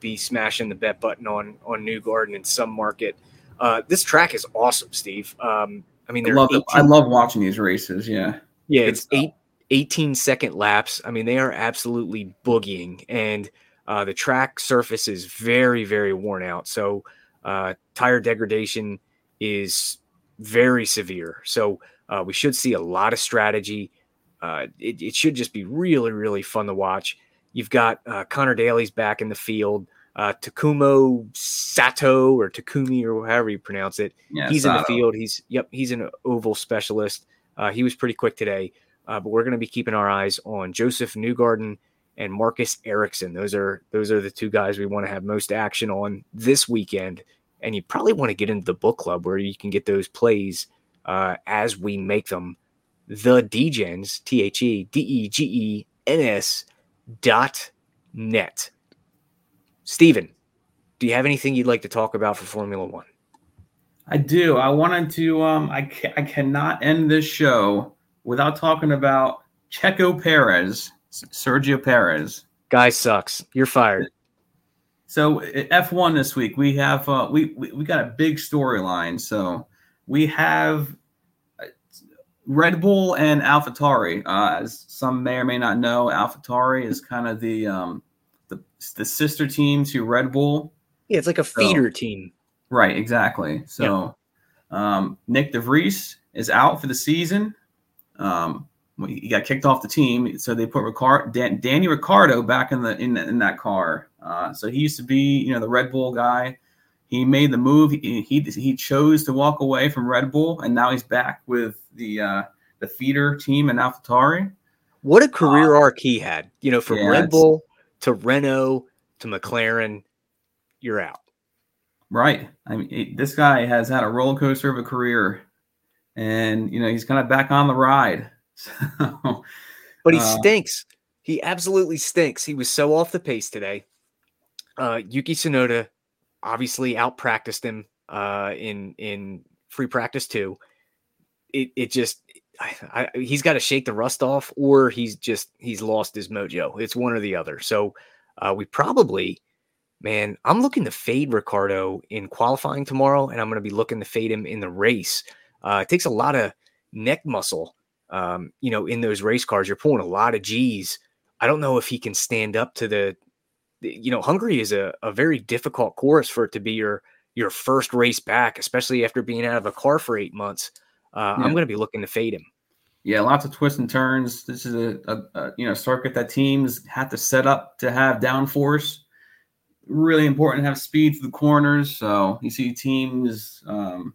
be smashing the bet button on on Newgarden in some market. Uh, this track is awesome, Steve. Um, I mean, I love, 18, I love watching these races. Yeah, yeah, it's eight, 18 second laps. I mean, they are absolutely boogieing, and uh, the track surface is very, very worn out. So, uh, tire degradation is very severe. So, uh, we should see a lot of strategy. Uh, it, it, should just be really, really fun to watch. You've got uh, Conor Daly's back in the field. Uh, Takumo Sato or Takumi or however you pronounce it. Yeah, he's Sato. in the field. He's yep. He's an oval specialist. Uh, he was pretty quick today. Uh, but we're going to be keeping our eyes on Josef Newgarden and Marcus Ericsson. Those are those are the two guys we want to have most action on this weekend. And you probably want to get into the book club where you can get those plays uh, as we make them. The Degens, T H E D E G E N S dot net. Steven, do you have anything you'd like to talk about for Formula One? I do. I wanted to. Um, I ca- I cannot end this show without talking about Checo Perez, Sergio Perez. Guy sucks. You're fired. So F1 this week we have uh, we, we we got a big storyline. So we have uh, Red Bull and AlphaTauri. Uh, as some may or may not know, AlphaTauri is kind of the um, the, the sister team to Red Bull. Yeah, it's like a feeder so, team. Right, exactly. So yeah. um, Nyck de Vries is out for the season. Um, he got kicked off the team, so they put Ricard, Dan, Danny Ricciardo back in the in, in that car. Uh, so he used to be, you know, the Red Bull guy he made the move. He, he, he chose to walk away from Red Bull, and now he's back with the uh, the feeder team in AlphaTauri. What a career uh, arc he had! You know, from yeah, Red Bull to Renault to McLaren, you're out. Right. I mean, this guy has had a roller coaster of a career, and you know he's kind of back on the ride. So, but he uh, stinks. He absolutely stinks. He was so off the pace today. Uh, Yuki Tsunoda obviously out practiced him uh, in in free practice too. It it just I, I, he's got to shake the rust off, or he's just he's lost his mojo. It's one or the other. So uh, we probably, man, I'm looking to fade Ricciardo in qualifying tomorrow, and I'm going to be looking to fade him in the race. Uh, it takes a lot of neck muscle, um, you know, in those race cars. You're pulling a lot of G's. I don't know if he can stand up to the, you know, Hungary is a, a very difficult course for it to be your your first race back, especially after being out of a car for eight months. Uh, yeah. I'm going to be looking to fade him. Yeah, lots of twists and turns. This is a, a, a, you know circuit that teams have to set up to have downforce. Really important to have speed through the corners. So you see teams um,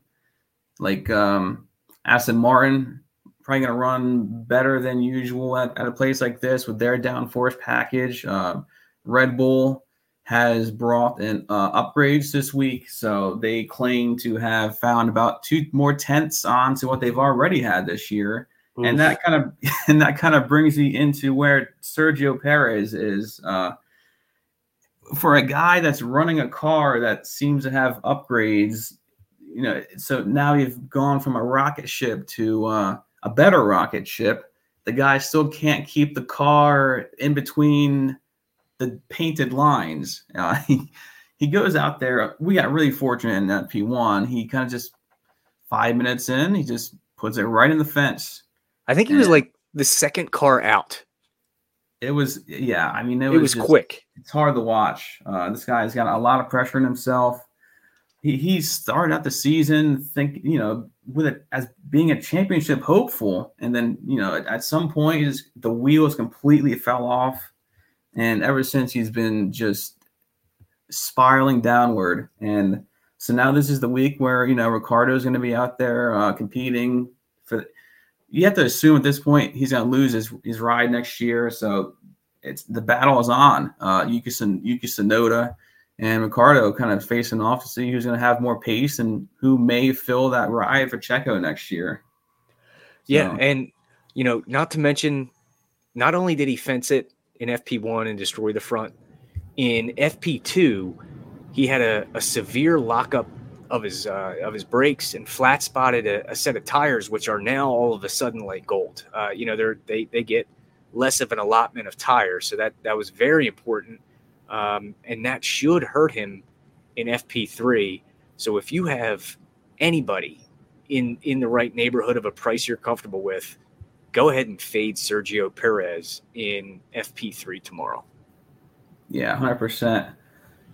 like um, Aston Martin probably going to run better than usual at, at, a place like this with their downforce package. Uh, Red Bull has brought in uh, upgrades this week, so they claim to have found about two more tenths onto what they've already had this year and that kind of and that kind of brings me into where Sergio Perez is. Uh, for a guy that's running a car that seems to have upgrades, you know, so now you've gone from a rocket ship to uh, a better rocket ship. The guy still can't keep the car in between the painted lines. Uh, he, he goes out there. We got really fortunate in that P1. He kind of just five minutes in, he just puts it right in the fence I think he was like the second car out. It was, yeah. I mean, it, it was, was just, quick. It's hard to watch. Uh, this guy's got a lot of pressure in himself. He he started out the season think you know with it as being a championship hopeful, and then you know at, at some point the wheels completely fell off, and ever since he's been just spiraling downward. And so now this is the week where you know Ricciardo's going to be out there uh, competing for you have to assume at this point he's going to lose his, his ride next year. So it's the battle is on. Uh, Yuki, Yuki Tsunoda and Ricciardo kind of facing off to see who's going to have more pace and who may fill that ride for Checo next year. Yeah, so. and you know, not to mention, not only did he fence it in FP1 and destroy the front, in FP2, he had a, a severe lockup of his uh, of his brakes and flat spotted a, a, set of tires, which are now all of a sudden like gold. Uh, you know, they're they they get less of an allotment of tires, so that that was very important, um, and that should hurt him in FP3. So if you have anybody in in the right neighborhood of a price you're comfortable with, go ahead and fade Sergio Perez in FP3 tomorrow. Yeah, hundred percent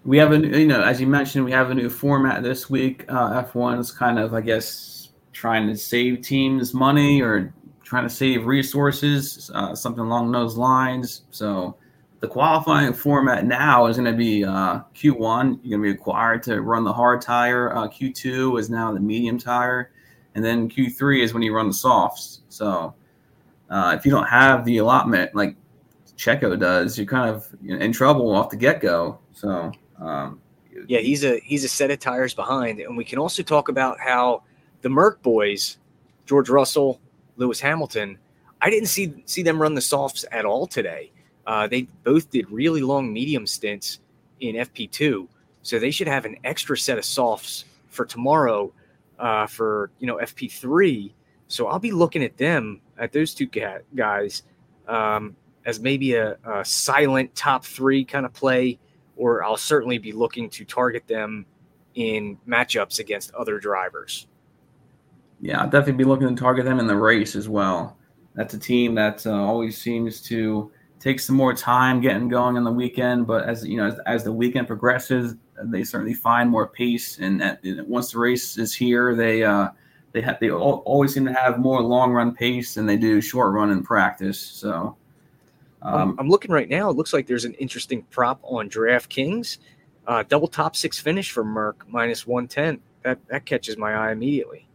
we have a you know as you mentioned we have a new format this week uh, f1 is kind of i guess trying to save teams money or trying to save resources uh, something along those lines so the qualifying format now is going to be uh, q1 you're going to be required to run the hard tire uh, q2 is now the medium tire and then q3 is when you run the softs so uh, if you don't have the allotment like checo does you're kind of in trouble off the get-go so um, yeah, he's a he's a set of tires behind, and we can also talk about how the Merc boys, George Russell, Lewis Hamilton. I didn't see see them run the softs at all today. Uh, they both did really long medium stints in FP2, so they should have an extra set of softs for tomorrow uh, for you know FP3. So I'll be looking at them at those two guys um, as maybe a, a silent top three kind of play or I'll certainly be looking to target them in matchups against other drivers. Yeah, I'll definitely be looking to target them in the race as well. That's a team that uh, always seems to take some more time getting going on the weekend, but as you know, as, as the weekend progresses, they certainly find more pace. And, that, once the race is here, they uh, they have they always seem to have more long run pace than they do short run in practice. So um, I'm looking right now. It looks like there's an interesting prop on DraftKings. Uh, double top six finish for Merc minus 110. That that catches my eye immediately.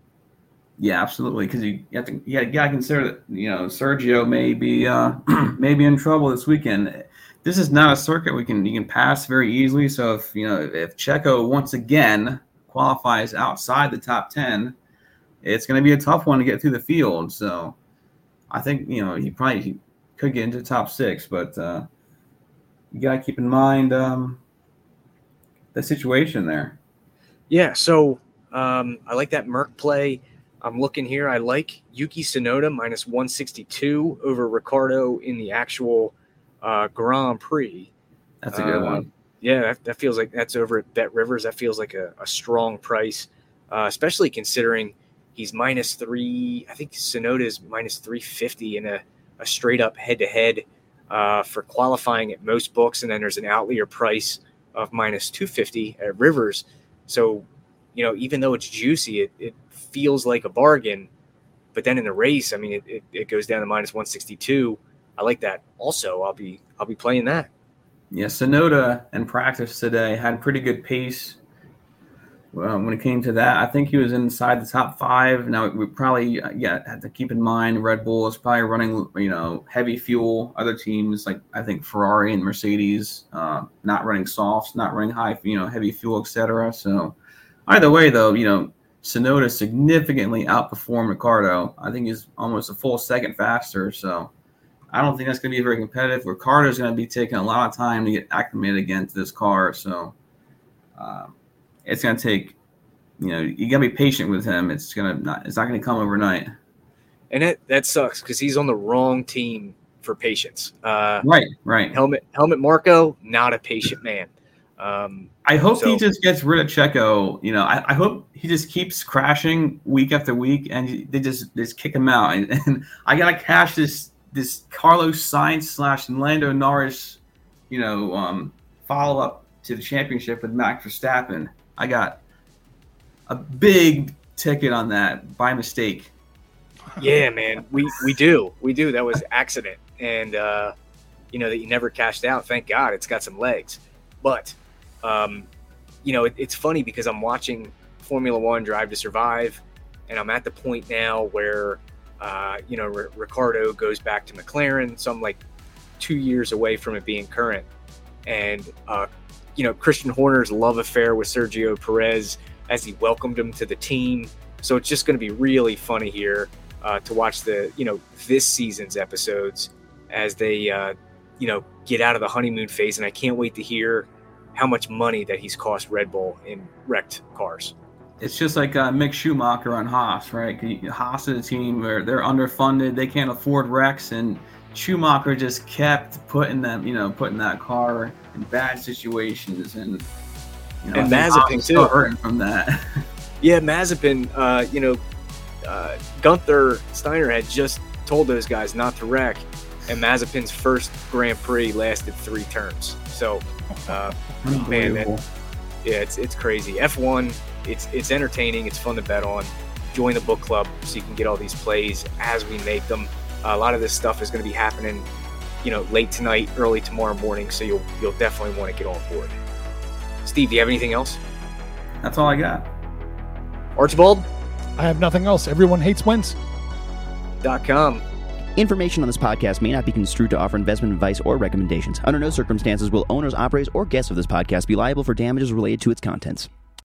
Yeah, absolutely. Because you, you have to you got to consider that you know Sergio may be uh, may be in trouble this weekend. This is not a circuit we can you can pass very easily. So if you know if Checo once again qualifies outside the top ten, it's going to be a tough one to get through the field. So I think you know he probably could get into top six, but uh, you got to keep in mind um, the situation there. Yeah, so um, I like that Merc play. I'm looking here. I like Yuki Tsunoda minus 162 over Ricciardo in the actual uh, Grand Prix. That's a good Uh, one. Yeah, that, that feels like that's over at Bet Rivers. That feels like a, a strong price, uh, especially considering he's minus three. I think Tsunoda is minus 350 in a, a straight up head to head for qualifying at most books. And then there's an outlier price of minus 250 at Rivers. So, you know, even though it's juicy, it, it feels like a bargain. But then in the race, I mean, it, it, it goes down to minus 162. I like that. Also, I'll be I'll be playing that. Yeah, Tsunoda in practice today had pretty good pace. When it came to that, I think he was inside the top five. Now we probably uh, yeah have to keep in mind Red Bull is probably running you know heavy fuel. Other teams like I think Ferrari and Mercedes uh, not running softs, not running high you know heavy fuel, etc. So either way though, you know Tsunoda significantly outperformed Ricciardo. I think he's almost a full second faster. So I don't think that's going to be very competitive. Ricciardo's going to be taking a lot of time to get acclimated again to this car, so um, it's going to take. You know, you got to be patient with him. It's gonna not. It's not going to come overnight. and that that sucks because he's on the wrong team for patience. Uh, Right, right. Helmut Helmut Marko, not a patient man. Um, I hope he just gets rid of Checo. You know, I, I hope he just keeps crashing week after week, and they just they just kick him out. And, and I gotta cash this this Carlos Sainz slash Lando Norris, you know, um, follow up to the championship with Max Verstappen. I got a big ticket on that by mistake. yeah, man, we we do we do. That was accident, and uh, you know that you never cashed out. Thank God, it's got some legs. But um, you know, it, it's funny because I'm watching Formula One Drive to Survive, and I'm at the point now where uh, you know R- Ricciardo goes back to McLaren, so I'm like two years away from it being current, and uh, you know Christian Horner's love affair with Sergio Perez as he welcomed him to the team. So it's just going to be really funny here uh, to watch the you know this season's episodes as they uh, you know get out of the honeymoon phase, and I can't wait to hear how much money that he's cost Red Bull in wrecked cars. It's just like uh, Mick Schumacher on Haas, right? Haas is a team where they're underfunded, they can't afford wrecks, and Schumacher just kept putting them, you know, putting that car in bad situations, and you know, And Mazepin, too. hurting from that. Yeah, Mazepin, uh, you know, uh, Gunther Steiner had just told those guys not to wreck, and Mazepin's first Grand Prix lasted three turns. So, uh, man, Unbelievable. yeah, it's it's crazy. F1, it's it's entertaining. It's fun to bet on. Join the book club so you can get all these plays as we make them. a lot of this stuff is going to be happening, you know, late tonight, early tomorrow morning. So you'll you'll definitely want to get on board. Steve, do you have anything else? That's all I got. Archibald.com. I have nothing else. Everyone hates wins. Information on this podcast may not be construed to offer investment advice or recommendations. Under no circumstances will owners, operators, or guests of this podcast be liable for damages related to its contents.